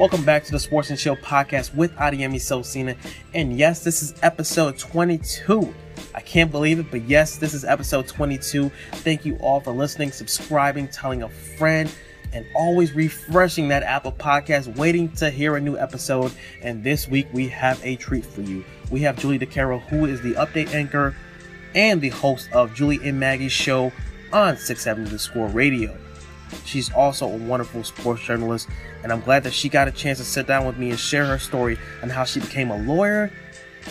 Welcome back to the Sports and Chill podcast with Adiemi Sosina. And yes, this is episode 22. I can't believe it, but yes, this is episode 22. Thank you all for listening, subscribing, telling a friend, and always refreshing that Apple podcast, waiting to hear a new episode. And this week we have a treat for you. We have Julie DiCaro, who is the update anchor and the host of Julie and Maggie's show on 670 The Score Radio. She's also a wonderful sports journalist, and I'm glad that she got a chance to sit down with me and share her story on how she became a lawyer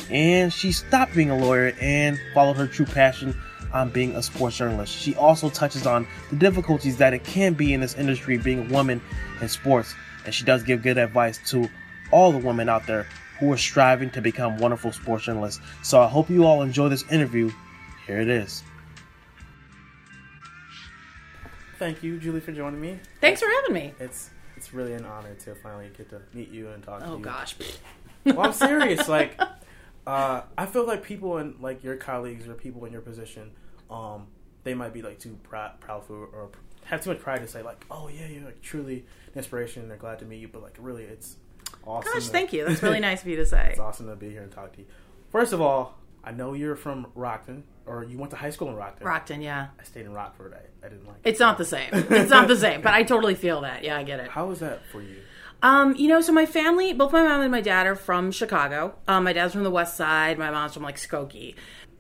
and she stopped being a lawyer and followed her true passion on being a sports journalist. She also touches on the difficulties that it can be in this industry being a woman in sports, and she does give good advice to all the women out there who are striving to become wonderful sports journalists. So I hope you all enjoy this interview. Here it is. Thank you, Julie, for joining me. Thanks for having me. It's it's really an honor to finally get to meet you and talk oh, to you. Oh gosh. well, I'm serious. Like uh, I feel like people in like your colleagues or people in your position, um, they might be like too proud, proud for or have too much pride to say like, oh yeah, you're like truly an inspiration. They're glad to meet you, but like really, it's awesome. Gosh, to, thank you. That's really nice of you to say. It's awesome to be here and talk to you. First of all, I know you're from Rockton, or you went to high school in Rockton. Rockton, yeah. I stayed in Rockford. I, I didn't like. It. It's it. not the same. It's not the same, but I totally feel that. Yeah, I get it. How was that for you? Um, you know, so my family, both my mom and my dad are from Chicago. Um, my dad's from the West Side. My mom's from like Skokie.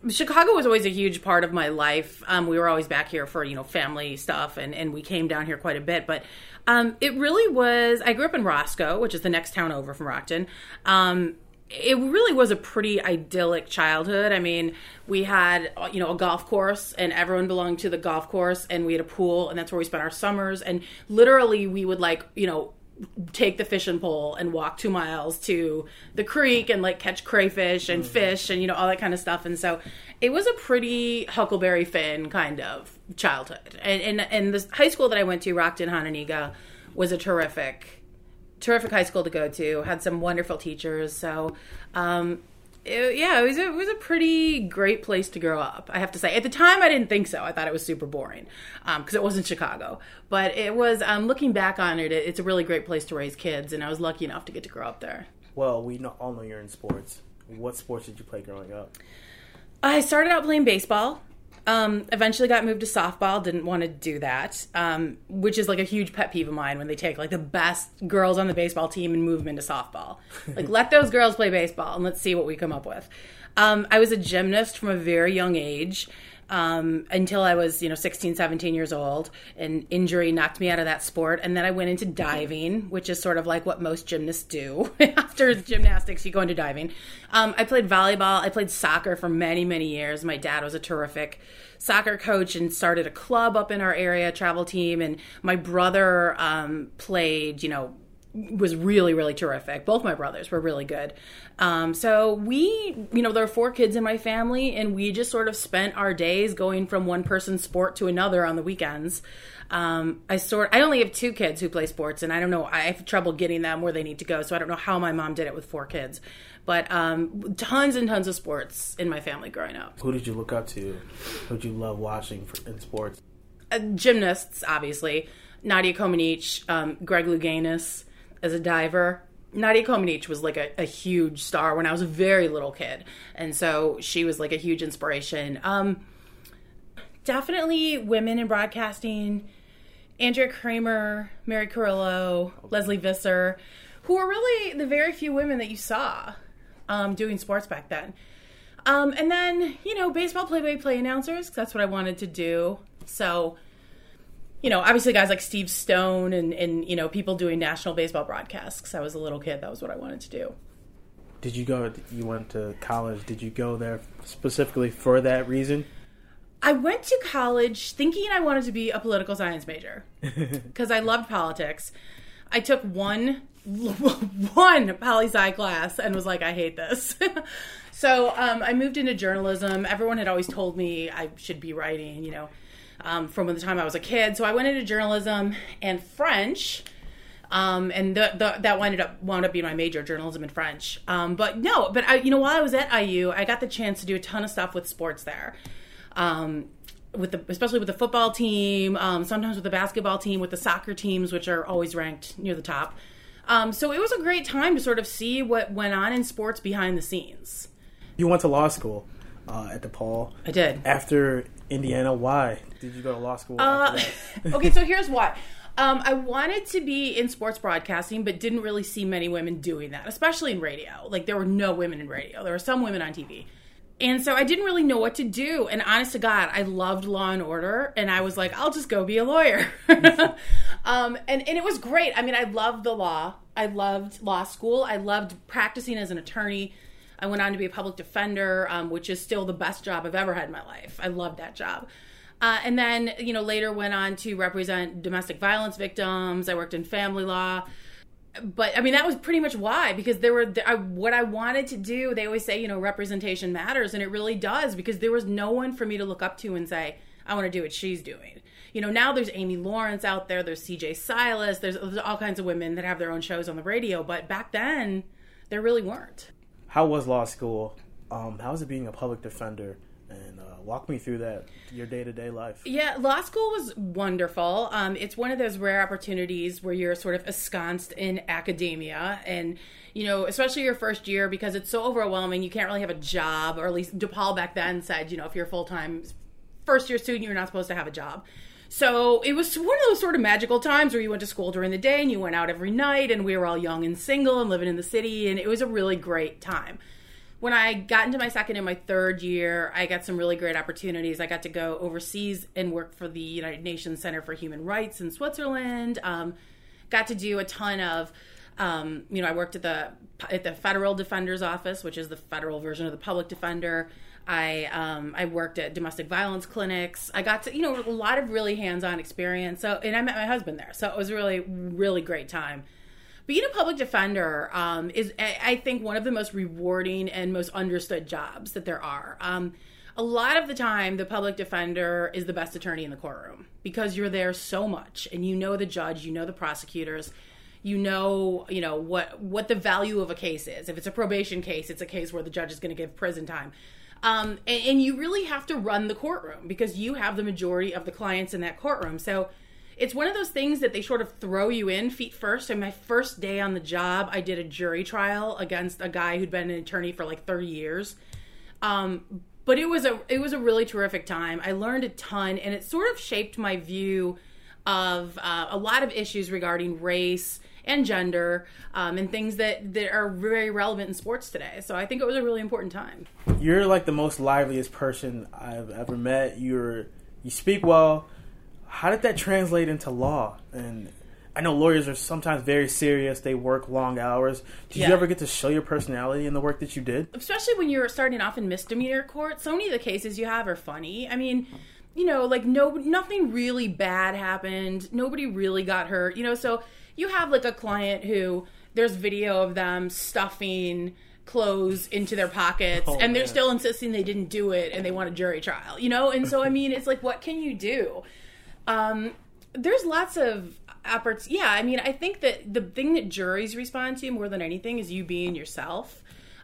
Chicago was always a huge part of my life. Um, we were always back here for you know family stuff, and and we came down here quite a bit. But um, it really was. I grew up in Roscoe, which is the next town over from Rockton. Um, it really was a pretty idyllic childhood. I mean, we had you know a golf course, and everyone belonged to the golf course, and we had a pool, and that's where we spent our summers. And literally, we would like you know take the fishing pole and walk two miles to the creek and like catch crayfish and mm-hmm. fish and you know all that kind of stuff and so it was a pretty huckleberry finn kind of childhood and and, and the high school that i went to rockton hononegah was a terrific terrific high school to go to had some wonderful teachers so um, it, yeah, it was a, it was a pretty great place to grow up. I have to say. At the time, I didn't think so. I thought it was super boring because um, it wasn't Chicago. But it was. Um, looking back on it, it's a really great place to raise kids, and I was lucky enough to get to grow up there. Well, we know, all know you're in sports. What sports did you play growing up? I started out playing baseball. Um, eventually got moved to softball. Didn't want to do that, um, which is like a huge pet peeve of mine when they take like the best girls on the baseball team and move them into softball. like let those girls play baseball and let's see what we come up with. Um, I was a gymnast from a very young age um, until I was, you know, 16, 17 years old. An injury knocked me out of that sport. And then I went into diving, which is sort of like what most gymnasts do. After gymnastics, you go into diving. Um, I played volleyball. I played soccer for many, many years. My dad was a terrific soccer coach and started a club up in our area, travel team. And my brother um, played, you know, was really really terrific. Both my brothers were really good. Um, so we you know there are four kids in my family and we just sort of spent our days going from one person's sport to another on the weekends. Um, i sort i only have two kids who play sports and i don't know i have trouble getting them where they need to go so i don't know how my mom did it with four kids. But um, tons and tons of sports in my family growing up. Who did you look up to? Who did you love watching in sports? Uh, gymnasts obviously. Nadia comaneci um, greg louganis as a diver. Nadia Comaneci was like a, a, huge star when I was a very little kid, and so she was like a huge inspiration. Um, definitely women in broadcasting: Andrea Kremer, Mary Carillo, Lesley Visser, who were really the very few women that you saw um, doing sports back then. Um, and then you know baseball play-by-play announcers. That's what I wanted to do. So you know, obviously guys like Steve Stone and, and you know, people doing national baseball broadcasts. Cause I was a little kid. That was what I wanted to do. Did you go, you went to college. Did you go there specifically for that reason? I went to college thinking I wanted to be a political science major because I loved politics. I took one one poli sci class and was like, I hate this. so um, I moved into journalism. Everyone had always told me I should be writing, you know um, from the time I was a kid. So I went into journalism and French. Um, and the, the, that wound up wound up being my major, journalism and French. Um, but no, but I, you know, while I was at IU, I got the chance to do a ton of stuff with sports there, um, with the especially with the football team, um, sometimes with the basketball team, with the soccer teams, which are always ranked near the top. Um, so it was a great time to sort of see what went on in sports behind the scenes. You went to law school uh, at DePaul. I did. After Indiana, why did you go to law school? Uh, okay, so here's why. Um, I wanted to be in sports broadcasting, but didn't really see many women doing that, especially in radio. Like, there were no women in radio. There were some women on TV. And so I didn't really know what to do. And honest to God, I loved Law and Order, and I was like, I'll just go be a lawyer. um, and and it was great. I mean, I loved the law. I loved law school. I loved practicing as an attorney. I went on to be a public defender, um, which is still the best job I've ever had in my life. I loved that job. Uh, and then, you know, later went on to represent domestic violence victims. I worked in family law but I mean that was pretty much why because there were the, I, what I wanted to do. They always say you know representation matters, and it really does because there was no one for me to look up to and say I want to do what she's doing. You know now there's Amy Lawrence out there, there's C.J. Silas, there's, there's all kinds of women that have their own shows on the radio, but back then there really weren't. How was law school? Um, how was it being a public defender? And uh, walk me through that, your day to day life. Yeah, law school was wonderful. Um, it's one of those rare opportunities where you're sort of ensconced in academia and you know, especially your first year because it's so overwhelming. You can't really have a job, or at least DePaul back then said, you know, if you're full time first year student, you're not supposed to have a job. So it was one of those sort of magical times where you went to school during the day and you went out every night, and we were all young and single and living in the city, and it was a really great time when I got into my second and my third year, I got some really great opportunities. I got to go overseas and work for the United Nations Center for Human Rights in Switzerland. Um, got to do a ton of, um, you know, I worked at the at the Federal Defender's Office, which is the federal version of the Public Defender. I um, I worked at domestic violence clinics. I got to you know a lot of really hands on experience. So and I met my husband there, so it was a really really great time being a public defender um, is, I think, one of the most rewarding and most understood jobs that there are. Um, a lot of the time, the public defender is the best attorney in the courtroom because you're there so much and you know the judge, you know the prosecutors you know you know what what the value of a case is if it's a probation case it's a case where the judge is going to give prison time um, and, and, you really have to run the courtroom because you have the majority of the clients in that courtroom so it's one of those things that they sort of throw you in feet first. And my first day on the job, I did a jury trial against a guy who'd been an attorney for like 30 years. Um, but it was a it was a really terrific time. I learned a ton, and it sort of shaped my view of uh, a lot of issues regarding race and gender um, and things that, that are very relevant in sports today. So I think it was a really important time. You're like the most liveliest person I've ever met. You're you speak well how did that translate into law? And I know lawyers are sometimes very serious. They work long hours. Did yeah. you ever get to show your personality in the work that you did? Especially when you're starting off in misdemeanor court. So many of the cases you have are funny. I mean, you know, like no, nothing really bad happened. Nobody really got hurt. You know, so you have like a client who there's video of them stuffing clothes into their pockets oh, and they're man. still insisting they didn't do it and they want a jury trial you know and so i mean it's like what can you do um, there's lots of efforts. Yeah, I mean, I think that the thing that juries respond to more than anything is you being yourself.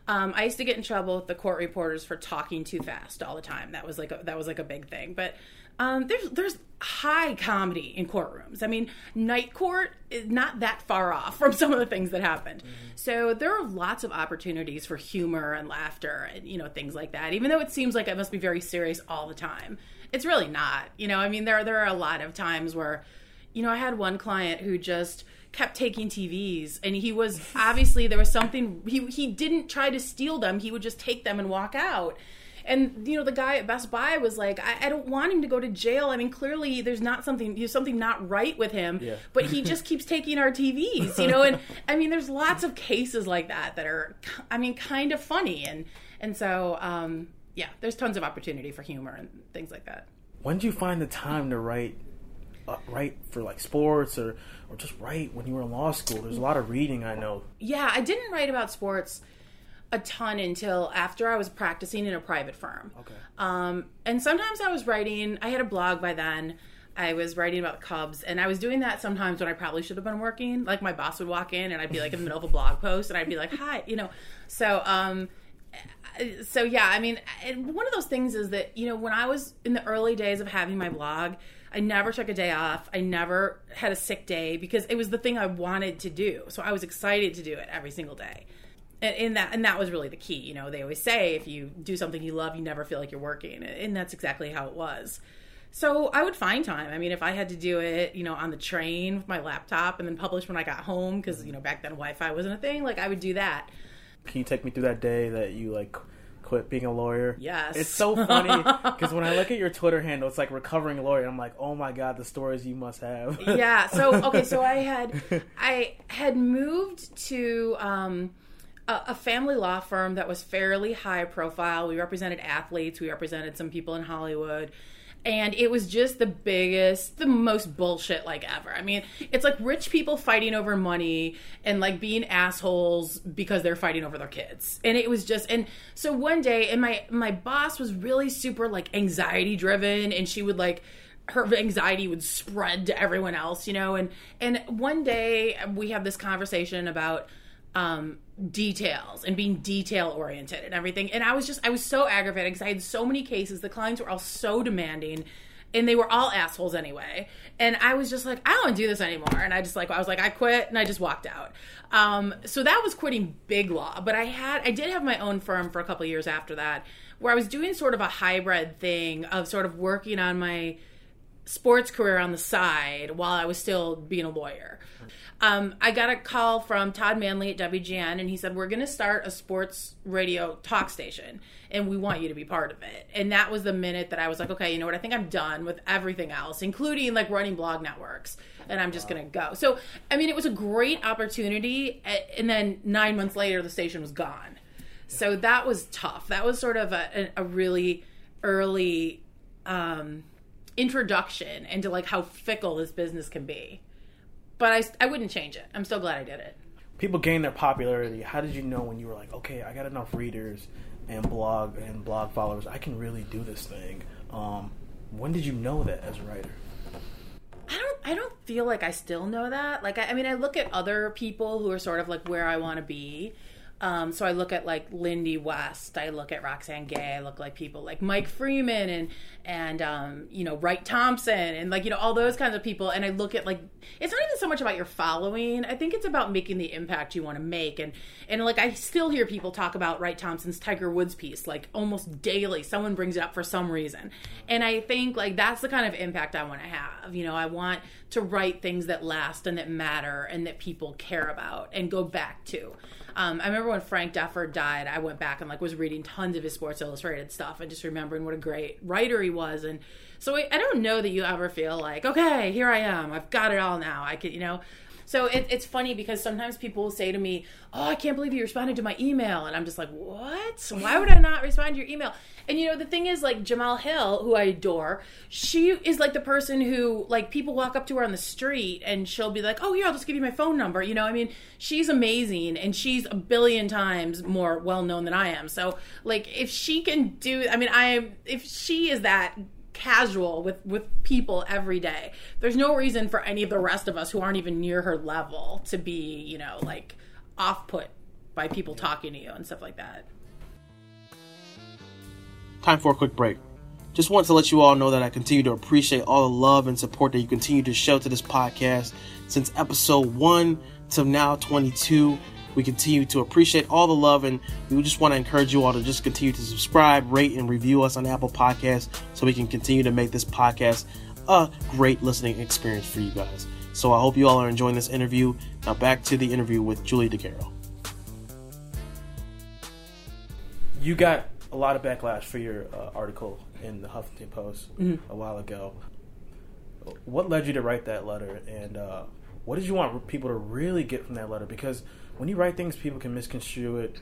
Um, I used to get in trouble with the court reporters for talking too fast all the time. That was like a, that was like a big thing. But um, there's there's high comedy in courtrooms. I mean, night court is not that far off from some of the things that happened. Mm-hmm. So there are lots of opportunities for humor and laughter and you know things like that. Even though it seems like it must be very serious all the time it's really not. You know, I mean, there there are a lot of times where, you know, I had one client who just kept taking TVs, and he was obviously there was something he he didn't try to steal them. He would just take them and walk out. And you know, the guy at Best Buy was like, I, I don't want him to go to jail. I mean, clearly there's not something there's something not right with him. Yeah. But he just keeps taking our TVs, you know. And I mean, there's lots of cases like that that are, I mean, kind of funny. And and so um, yeah, there's tons of opportunity for humor and things like that. When did you find the time to write, uh, write for like sports or or just write when you were in law school? There's a lot of reading, I know. Yeah, I didn't write about sports a ton until after I was practicing in a private firm. Okay. Um, and sometimes I was writing. I had a blog by then. I was writing about Cubs, and I was doing that sometimes when I probably should have been working. Like my boss would walk in, and I'd be like in the middle of a blog post, and I'd be like, "Hi," you know. So, um, so yeah, I mean, one of those things is that you know when I was in the early days of having my blog, I never took a day off. I never had a sick day because it was the thing I wanted to do. So I was excited to do it every single day. And, and that and that was really the key. You know, they always say if you do something you love, you never feel like you're working, and that's exactly how it was. So I would find time. I mean, if I had to do it, you know, on the train with my laptop and then publish when I got home, because you know back then Wi-Fi wasn't a thing, like I would do that. Can you take me through that day that you like quit being a lawyer? Yes. It's so funny because when I look at your Twitter handle, it's like recovering lawyer. I'm like, oh my god, the stories you must have. yeah. So okay, so I had I had moved to. Um, a, a family law firm that was fairly high profile. We represented athletes. We represented some people in Hollywood and it was just the biggest the most bullshit like ever. I mean it's like rich people fighting over money and like being assholes because they're fighting over their kids. And it was just and so one day and my my boss was really super like anxiety driven and she would like her anxiety would spread to everyone else you know? And and one day we had this conversation about um, details and being detail oriented and everything. And I was just, I was so aggravated because I had so many cases. The clients were all so demanding and they were all assholes anyway. And I was just like, I don't do this anymore. And I just like, I was like, I quit and I just walked out. Um, so that was quitting big law. But I had, I did have my own firm for a couple years after that where I was doing sort of a hybrid thing of sort of working on my sports career on the side while I was still being a lawyer. Um, I got a call from Todd Manley at WGN, and he said, We're going to start a sports radio talk station, and we want you to be part of it. And that was the minute that I was like, Okay, you know what? I think I'm done with everything else, including like running blog networks, and I'm just wow. going to go. So, I mean, it was a great opportunity. And then nine months later, the station was gone. So that was tough. That was sort of a, a really early um, introduction into like how fickle this business can be but I, I wouldn't change it. I'm so glad I did it. People gain their popularity. How did you know when you were like, okay, I got enough readers and blog and blog followers, I can really do this thing? Um, when did you know that as a writer? I don't. I don't feel like I still know that. Like, I, I mean, I look at other people who are sort of like where I want to be, um, so I look at like Lindy West, I look at Roxane Gay, I look like people like Mike Freeman and and um, you know Wright Thompson and like you know all those kinds of people, and I look at like it's not even so much about your following. I think it's about making the impact you want to make, and and like I still hear people talk about Wright Thompson's Tiger Woods piece like almost daily. Someone brings it up for some reason, and I think like that's the kind of impact I want to have. You know, I want to write things that last and that matter and that people care about and go back to. Um, I remember when Frank Deford died, I went back and like was reading tons of his Sports Illustrated stuff and just remembering what a great writer he was. And so I, I don't know that you ever feel like, okay, here I am, I've got it all now. I can, you know, so it, it's funny because sometimes people will say to me, "Oh, I can't believe you responded to my email," and I'm just like, "What? Why would I not respond to your email?" And you know, the thing is, like Jemele Hill, who I adore, she is like the person who, like, people walk up to her on the street and she'll be like, "Oh, here, I'll just give you my phone number." You know, I mean, she's amazing and she's a billion times more well known than I am. So, like, if she can do, I mean, I if she is that casual with with people every day. There's no reason for any of the rest of us who aren't even near her level to be, you know, like off put by people talking to you and stuff like that. Time for a quick break. Just want to let you all know that I continue to appreciate all the love and support that you continue to show to this podcast since episode 1 to now 22. We continue to appreciate all the love, and we just want to encourage you all to just continue to subscribe, rate, and review us on Apple Podcasts so we can continue to make this podcast a great listening experience for you guys. So I hope you all are enjoying this interview. Now back to the interview with Julie DiCaro. You got a lot of backlash for your uh, article in the Huffington Post mm-hmm. a while ago. What led you to write that letter, and uh, what did you want people to really get from that letter? Because when you write things, people can misconstrue it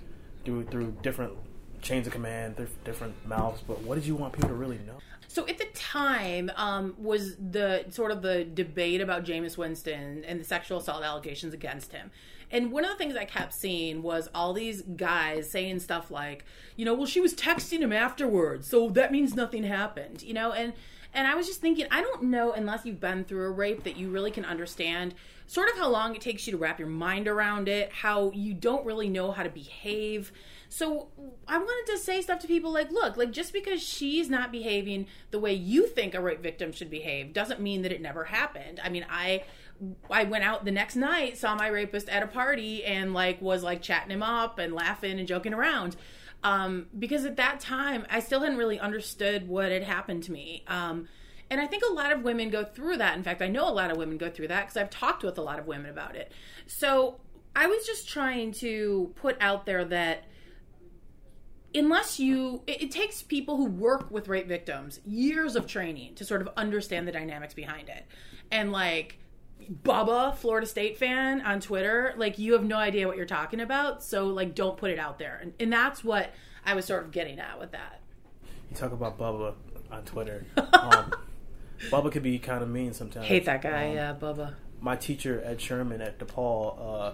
through through different chains of command, through different mouths. But what did you want people to really know? So at the time um, was the sort of the debate about Jameis Winston and the sexual assault allegations against him. And one of the things I kept seeing was all these guys saying stuff like, you know, well, she was texting him afterwards, so that means nothing happened, you know, and And I was just thinking, I don't know unless you've been through a rape that you really can understand sort of how long it takes you to wrap your mind around it, how you don't really know how to behave. So I wanted to say stuff to people like, look, like just because she's not behaving the way you think a rape victim should behave doesn't mean that it never happened. I mean, I I went out the next night, saw my rapist at a party and like was like chatting him up and laughing and joking around. Um, because at that time I still hadn't really understood what had happened to me. Um, and I think a lot of women go through that. In fact, I know a lot of women go through that because I've talked with a lot of women about it. So I was just trying to put out there that unless you it, it, takes people who work with rape victims years of training to sort of understand the dynamics behind it and like bubba florida state fan on twitter like you have no idea what you're talking about so like don't put it out there and, and that's what i was sort of getting at with that you talk about bubba on twitter um, bubba could be kind of mean sometimes hate that guy um, yeah bubba my teacher ed sherman at depaul uh,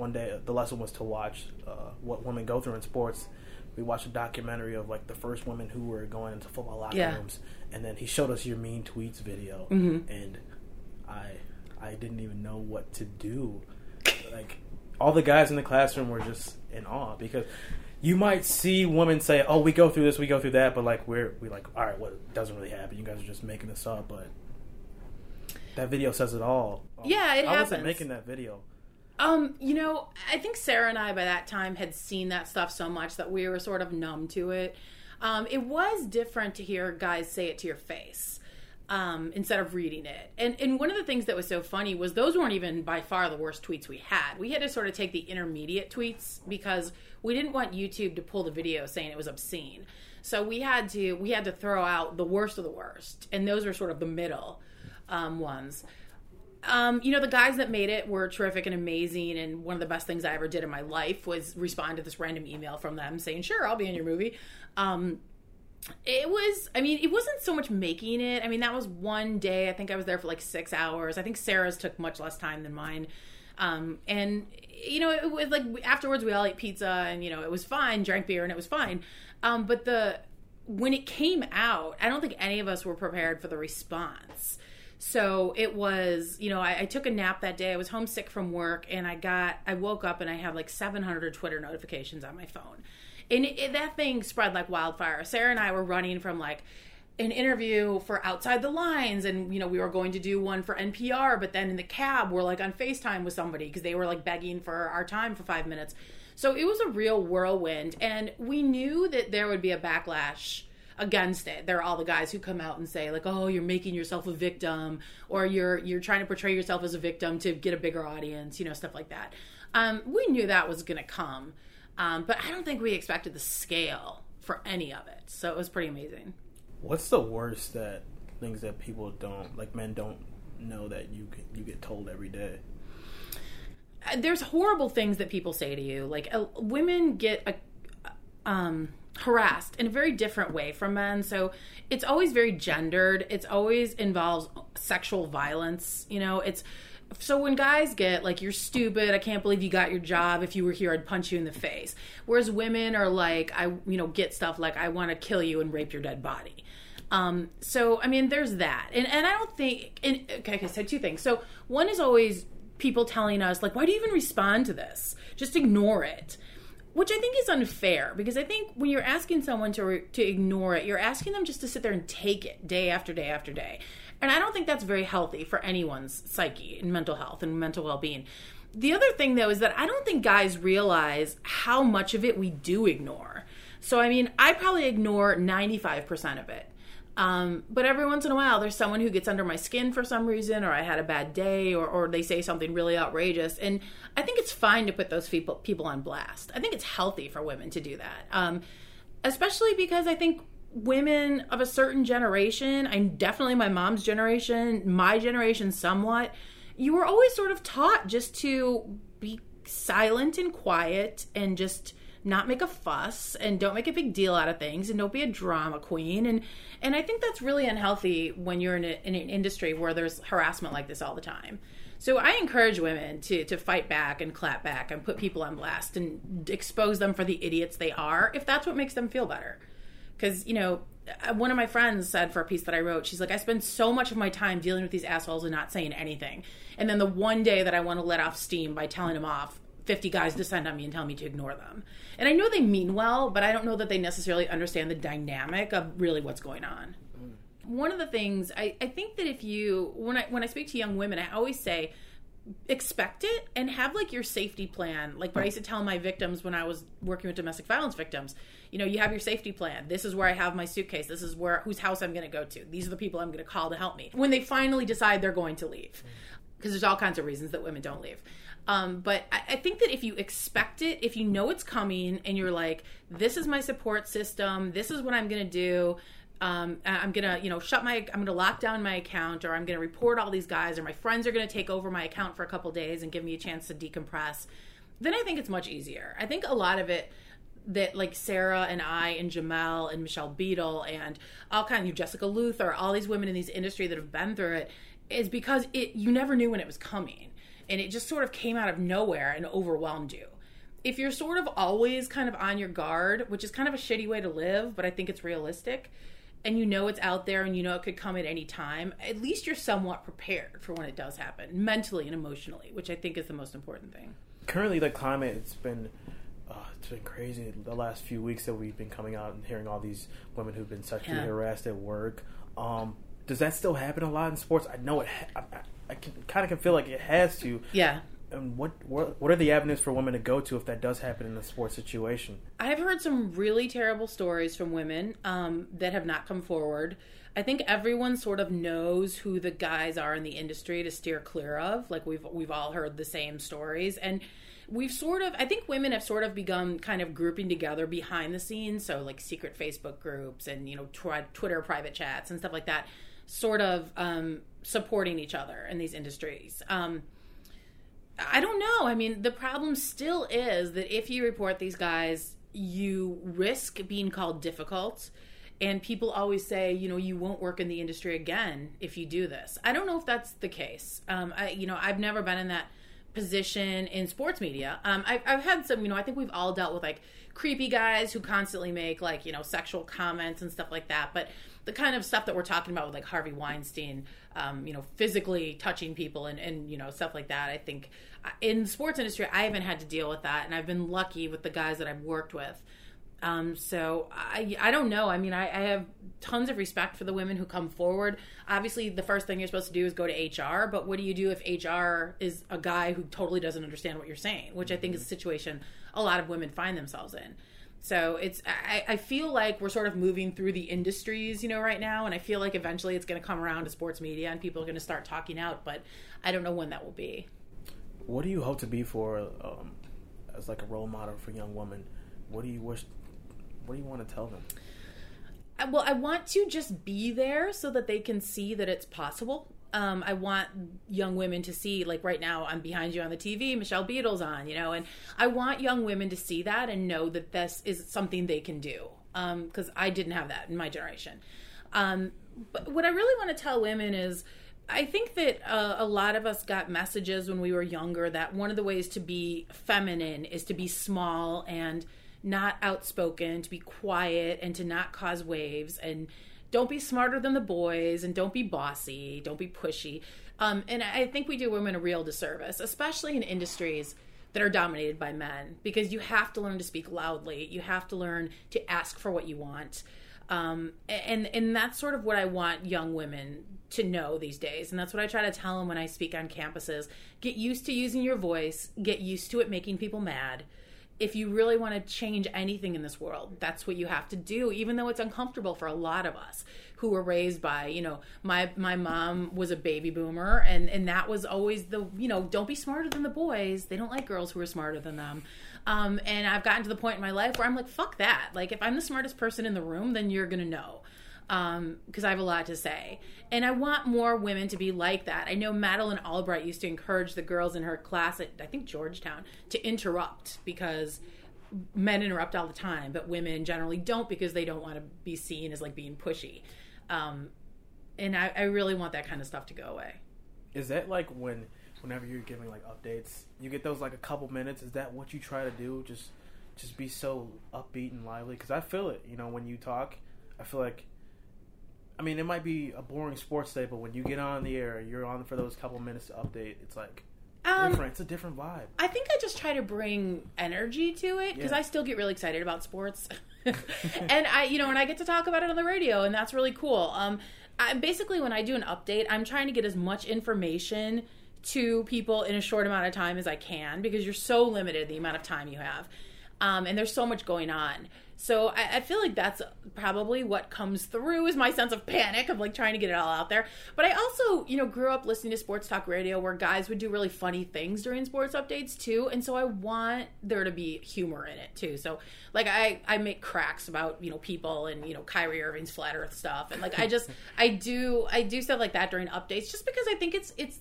one day the lesson was to watch uh, what women go through in sports. We watched a documentary of like the first women who were going into football locker yeah. rooms, and then he showed us your mean tweets video, mm-hmm. and I I didn't even know what to do. like all the guys in the classroom were just in awe because you might see women say, "Oh, we go through this, we go through that," but like we're we like, all right, what well, doesn't really happen. You guys are just making this up, but that video says it all. Yeah, it I happens. wasn't making that video. Um, you know, I think Sarah and I by that time had seen that stuff so much that we were sort of numb to it. Um, it was different to hear guys say it to your face um, instead of reading it. And and one of the things that was so funny was those weren't even by far the worst tweets we had. We had to sort of take the intermediate tweets because we didn't want YouTube to pull the video saying it was obscene. So we had to we had to throw out the worst of the worst, and those were sort of the middle um, ones um, you know, the guys that made it were terrific and amazing. And one of the best things I ever did in my life was respond to this random email from them saying, sure, I'll be in your movie. Um, it was, I mean, it wasn't so much making it. I mean, that was one day. I think I was there for like six hours. I think Sarah's took much less time than mine. Um, and, you know, it was like afterwards we all ate pizza and, you know, it was fine, drank beer and it was fine. Um, but the, when it came out, I don't think any of us were prepared for the response. So it was, you know, I, I, took a nap that day. I was homesick from work, and I got, I woke up and I had like 700 Twitter notifications on my phone, and it, it, that thing spread like wildfire. Sarah and I were running from like an interview for Outside the Lines, and you know, we were going to do one for NPR, but then in the cab, we're like on Facetime with somebody because they were like begging for our time for five minutes. So it was a real whirlwind, and we knew that there would be a backlash against it. There are all the guys who come out and say like, "Oh, you're making yourself a victim," or "You're you're trying to portray yourself as a victim to get a bigger audience," you know, stuff like that. Um, we knew that was going to come, um, but I don't think we expected the scale for any of it. So it was pretty amazing. What's the worst that things that people don't like men don't know that you you get told every day? Uh, there's horrible things that people say to you. Like uh, women get a um harassed in a very different way from men. So it's always very gendered. It's always involves sexual violence. You know, it's so when guys get like you're stupid, I can't believe you got your job. If you were here, I'd punch you in the face. Whereas women are like, I you know get stuff like I want to kill you and rape your dead body. Um, so I mean, there's that, and and I don't think. And, okay, okay, said two things. So one is always people telling us like, why do you even respond to this? Just ignore it which I think is unfair because I think when you're asking someone to to ignore it, you're asking them just to sit there and take it day after day after day. And I don't think that's very healthy for anyone's psyche and mental health and mental well-being. The other thing though is that I don't think guys realize how much of it we do ignore. So I mean, I probably ignore 95% of it. Um, but every once in a while, there's someone who gets under my skin for some reason, or I had a bad day, or, or they say something really outrageous. And I think it's fine to put those people people on blast. I think it's healthy for women to do that, um, especially because I think women of a certain generation, I'm definitely my mom's generation, my generation somewhat, you were always sort of taught just to be silent and quiet and just not make a fuss and don't make a big deal out of things and don't be a drama queen and and I think that's really unhealthy when you're in, a, in an industry where there's harassment like this all the time. So I encourage women to to fight back and clap back and put people on blast and expose them for the idiots they are if that's what makes them feel better. Cuz you know, uh, one of my friends said for a piece that I wrote, she's like, I spend so much of my time dealing with these assholes and not saying anything. And then the one day that I want to let off steam by telling them off, 50 guys descend on me and tell me to ignore them. And I know they mean well, but I don't know that they necessarily understand the dynamic of really what's going on. One of the things I, I think that if you when I when I speak to young women, I always say expect it and have like your safety plan like what i used to tell my victims when i was working with domestic violence victims you know you have your safety plan. This is where i have my suitcase. This is where whose house i'm going to go to. These are the people i'm going to call to help me. When they finally decide they're going to leave. Because there's all kinds of reasons that women don't leave. Um, but I, I think that if you expect it if you know it's coming and you're like this is my support system. This is what i'm going to do. Um, I'm gonna, you know, shut my, I'm gonna lock down my account, or I'm gonna report all these guys, or my friends are gonna take over my account for a couple days and give me a chance to decompress. Then I think it's much easier. I think a lot of it that like Sarah and I and Jemele and Michelle Beadle and all kinds of you, Jessica Luther, all these women in these industry that have been through it, is because it you never knew when it was coming, and it just sort of came out of nowhere and overwhelmed you if you're sort of always kind of on your guard, which is kind of a shitty way to live, but I think it's realistic, and you know it's out there and you know it could come at any time, at least you're somewhat prepared for when it does happen, mentally and emotionally, which I think is the most important thing. Currently, the climate it's been uh, it's been crazy the last few weeks that we've been coming out and hearing all these women who've been sexually Yeah. harassed at work. Um, does that still happen a lot in sports? I know it. Ha- I, I can, kind of can feel like it has to. Yeah. And what, what what are the avenues for women to go to if that does happen in a sports situation? I've heard some really terrible stories from women um, that have not come forward. I think everyone sort of knows who the guys are in the industry to steer clear of. Like we've we've all heard the same stories, and we've sort of I think women have sort of begun kind of grouping together behind the scenes, so like secret Facebook groups and you know twi- Twitter private chats and stuff like that, sort of um, supporting each other in these industries. Um, I don't know. I mean, the problem still is that if you report these guys, you risk being called difficult. And people always say, you know, you won't work in the industry again if you do this. I don't know if that's the case. Um, I, you know, I've never been in that position in sports media. Um, I've, I've had some, you know, I think we've all dealt with like creepy guys who constantly make like, you know, sexual comments and stuff like that. But the kind of stuff that we're talking about with like Harvey Weinstein, um, you know, physically touching people and, and, you know, stuff like that, I think uh, in sports industry, I haven't had to deal with that. And I've been lucky with the guys that I've worked with. Um, so I, I don't know. I mean, I, I have tons of respect for the women who come forward. Obviously, the first thing you're supposed to do is go to HR. But what do you do if HR is a guy who totally doesn't understand what you're saying? Which I think is a situation a lot of women find themselves in. So it's I, I feel like we're sort of moving through the industries, you know, right now, and I feel like eventually it's going to come around to sports media and people are going to start talking out. But I don't know when that will be. What do you hope to be for um, as like a role model for young women? What do you wish? What do you want to tell them? I- well, I want to just be there so that they can see that it's possible. Um, I want young women to see, like right now, I'm behind you on the TV, Michelle Beadle's on, you know, and I want young women to see that and know that this is something they can do. Because I didn't have that in my generation. Um, but what I really want to tell women is, I think that uh, a lot of us got messages when we were younger that one of the ways to be feminine is to be small and not outspoken, to be quiet and to not cause waves and don't be smarter than the boys and don't be bossy, don't be pushy. Um, and I think we do women a real disservice, especially in industries that are dominated by men, because you have to learn to speak loudly. You have to learn to ask for what you want. Um, and and that's sort of what I want young women to know these days, and that's what I try to tell them when I speak on campuses. Get used to using your voice. Get used to it making people mad. If you really want to change anything in this world, that's what you have to do. Even though it's uncomfortable for a lot of us who were raised by, you know, my my mom was a baby boomer, and and that was always the, you know, don't be smarter than the boys. They don't like girls who are smarter than them. Um, and I've gotten to the point in my life where I'm like, fuck that. Like, if I'm the smartest person in the room, then you're gonna know because I have a lot to say. And I want more women to be like that. I know Madeleine Albright used to encourage the girls in her class at, I think, Georgetown to interrupt because men interrupt all the time, but women generally don't because they don't want to be seen as like being pushy. Um, and I, I really want that kind of stuff to go away. Is that like when, whenever you're giving like updates, you get those like a couple minutes? Is that what you try to do? Just, just be so upbeat and lively? Because I feel it. You know, when you talk, I feel like I mean, it might be a boring sports day, but when you get on the air, you're on for those couple minutes to update. It's like Um, different. It's a different vibe. I think I just try to bring energy to it because Yeah. I still get really excited about sports, and I, you know, and I get to talk about it on the radio, and that's really cool. Um, I, basically, when I do an update, I'm trying to get as much information to people in a short amount of time as I can because you're so limited the amount of time you have, um, and there's so much going on. So I, I feel like that's probably what comes through is my sense of panic of like trying to get it all out there. But I also, you know, grew up listening to sports talk radio where guys would do really funny things during sports updates too, and so I want there to be humor in it too. So like I I make cracks about you know people and you know Kyrie Irving's flat Earth stuff, and like I just I do I do stuff like that during updates just because I think it's it's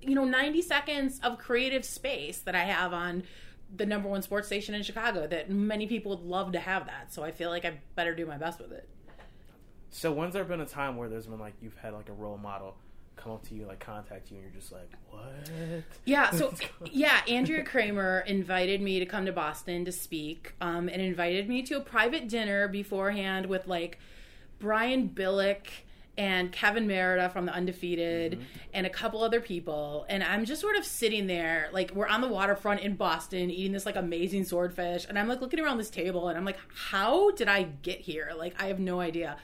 you know 90 seconds of creative space that I have on the number one sports station in Chicago that many people would love to have that. So I feel like I better do my best with it. So when's there been a time where there's been like you've had like a role model come up to you, like contact you, and you're just like, what? Yeah, so yeah, Andrea Kremer invited me to come to Boston to speak, um, and invited me to a private dinner beforehand with like Brian Billick and Kevin Merida from the Undefeated and a couple other people. And I'm just sort of sitting there, like we're on the waterfront in Boston eating this like amazing swordfish, and I'm like looking around this table and I'm like, how did I get here? Like I have no idea.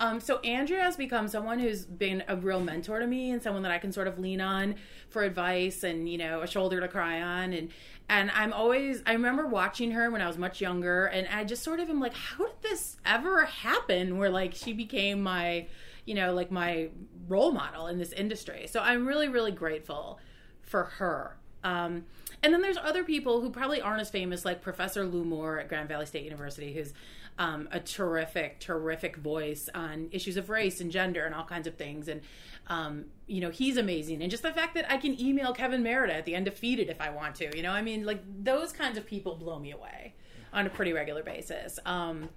Um, so Andrea has become someone who's been a real mentor to me and someone that I can sort of lean on for advice and you know a shoulder to cry on and and I'm always I remember watching her when I was much younger and I just sort of am like how did this ever happen where like she became my you know like my role model in this industry so I'm really really grateful for her um, and then there's other people who probably aren't as famous, like Professor Lou Moore at Grand Valley State University, who's um, a terrific, terrific voice on issues of race and gender and all kinds of things. And, um, you know, he's amazing. And just the fact that I can email Kevin Merida at the Undefeated if I want to, you know, I mean, like those kinds of people blow me away on a pretty regular basis. Um,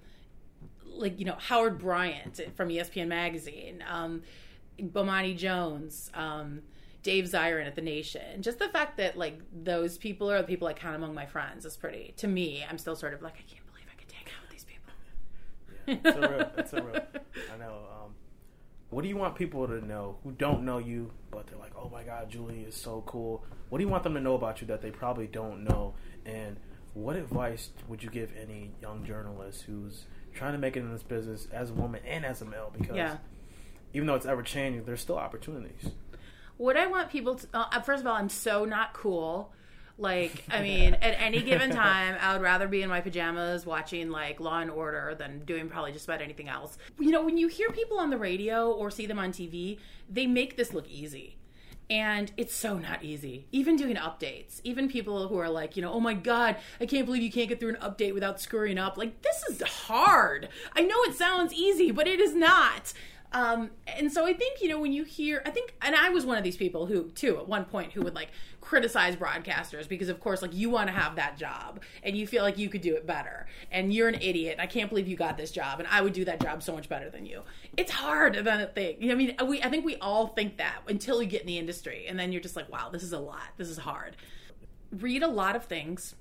like, you know, Howard Bryant from ESPN Magazine, um, Bomani Jones, um, Dave Zirin at the Nation. Just the fact that like those people are the people I count among my friends is pretty. To me, I'm still sort of like I can't believe I could hang out with these people. yeah, It's a real. It's a real. I know. Um, what do you want people to know who don't know you, but they're like, "Oh my God, Julie is so cool." What do you want them to know about you that they probably don't know? And what advice would you give any young journalist who's trying to make it in this business as a woman and as a male? Because Yeah. even though it's ever changing, there's still opportunities. What I want people to uh, first of all, I'm so not cool. Like, I mean, at any given time, I would rather be in my pajamas watching like Law and Order than doing probably just about anything else. You know, when you hear people on the radio or see them on TV, they make this look easy. And it's so not easy. Even doing updates, even people who are like, you know, oh my God, I can't believe you can't get through an update without screwing up. Like, this is hard. I know it sounds easy, but it is not. Um, and so I think, you know, when you hear, I think, and I was one of these people who, too, at one point, who would like criticize broadcasters because, of course, like you want to have that job and you feel like you could do it better and you're an idiot. And I can't believe you got this job and I would do that job so much better than you. It's hard than a thing. You know, I mean, we, I think we all think that until you get in the industry and then you're just like, wow, this is a lot. This is hard. Read a lot of things,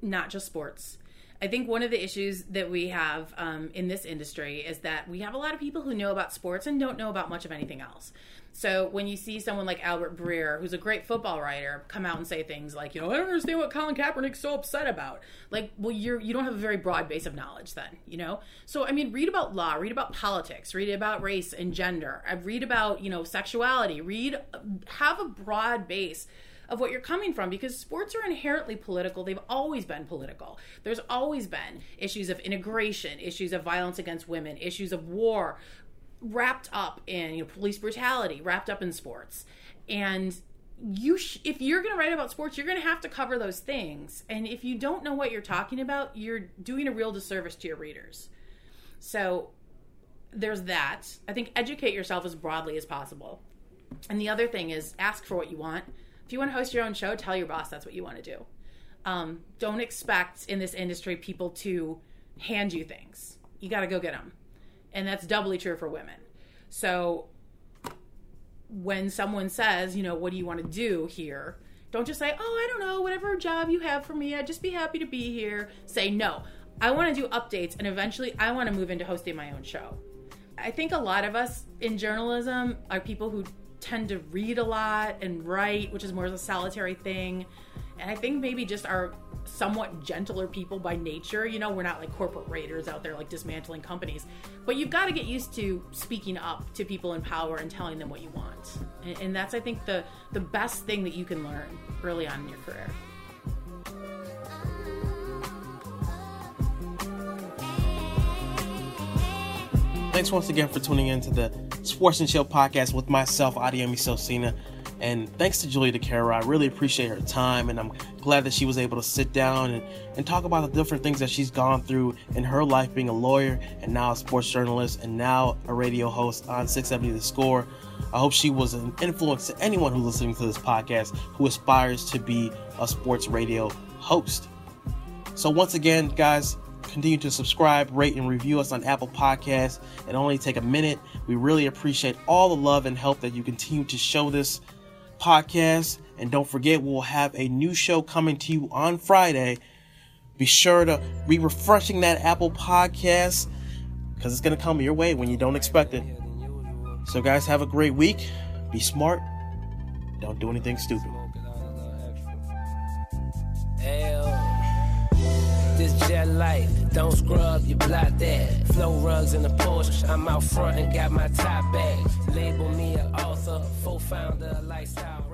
not just sports. I think one of the issues that we have um, in this industry is that we have a lot of people who know about sports and don't know about much of anything else. So when you see someone like Albert Breer, who's a great football writer, come out and say things like, you know, I don't understand what Colin Kaepernick's so upset about. Like, well, you're you don't have a very broad base of knowledge then, you know. So I mean, read about law, read about politics, read about race and gender, read about you know sexuality, read have a broad base of what you're coming from because sports are inherently political. They've always been political. There's always been issues of integration, issues of violence against women, issues of war wrapped up in you know police brutality, wrapped up in sports. And you sh- if you're going to write about sports, you're going to have to cover those things. And if you don't know what you're talking about, you're doing a real disservice to your readers. So there's that. I think educate yourself as broadly as possible. And the other thing is ask for what you want. If you want to host your own show, tell your boss that's what you want to do. Um, don't expect in this industry people to hand you things. You got to go get them. And that's doubly true for women. So when someone says, you know, what do you want to do here? Don't just say, oh, I don't know, whatever job you have for me, I'd just be happy to be here. Say, no, I want to do updates and eventually I want to move into hosting my own show. I think a lot of us in journalism are people who tend to read a lot and write, which is more of a solitary thing. And I think maybe just our somewhat gentler people by nature. You know, we're not like corporate raiders out there like dismantling companies, but you've got to get used to speaking up to people in power and telling them what you want. And, and that's, I think, the the best thing that you can learn early on in your career. Thanks once again for tuning in to the Sports and Chill podcast with myself, Adiemi Sosina. And thanks to Julia DiCaro. I really appreciate her time, and I'm glad that she was able to sit down and, and talk about the different things that she's gone through in her life being a lawyer and now a sports journalist and now a radio host on 670 The Score. I hope she was an influence to anyone who's listening to this podcast who aspires to be a sports radio host. So, once again, guys, continue to subscribe, rate, and review us on Apple Podcasts. It only take a minute. We really appreciate all the love and help that you continue to show this podcast. And don't forget, we'll have a new show coming to you on Friday. Be sure to be refreshing that Apple Podcast because it's going to come your way when you don't expect it. So, guys, have a great week. Be smart. Don't do anything stupid. This jet life, don't scrub, you block that. Flow rugs in the Porsche, I'm out front and got my top bag. Label me an author, full founder, lifestyle.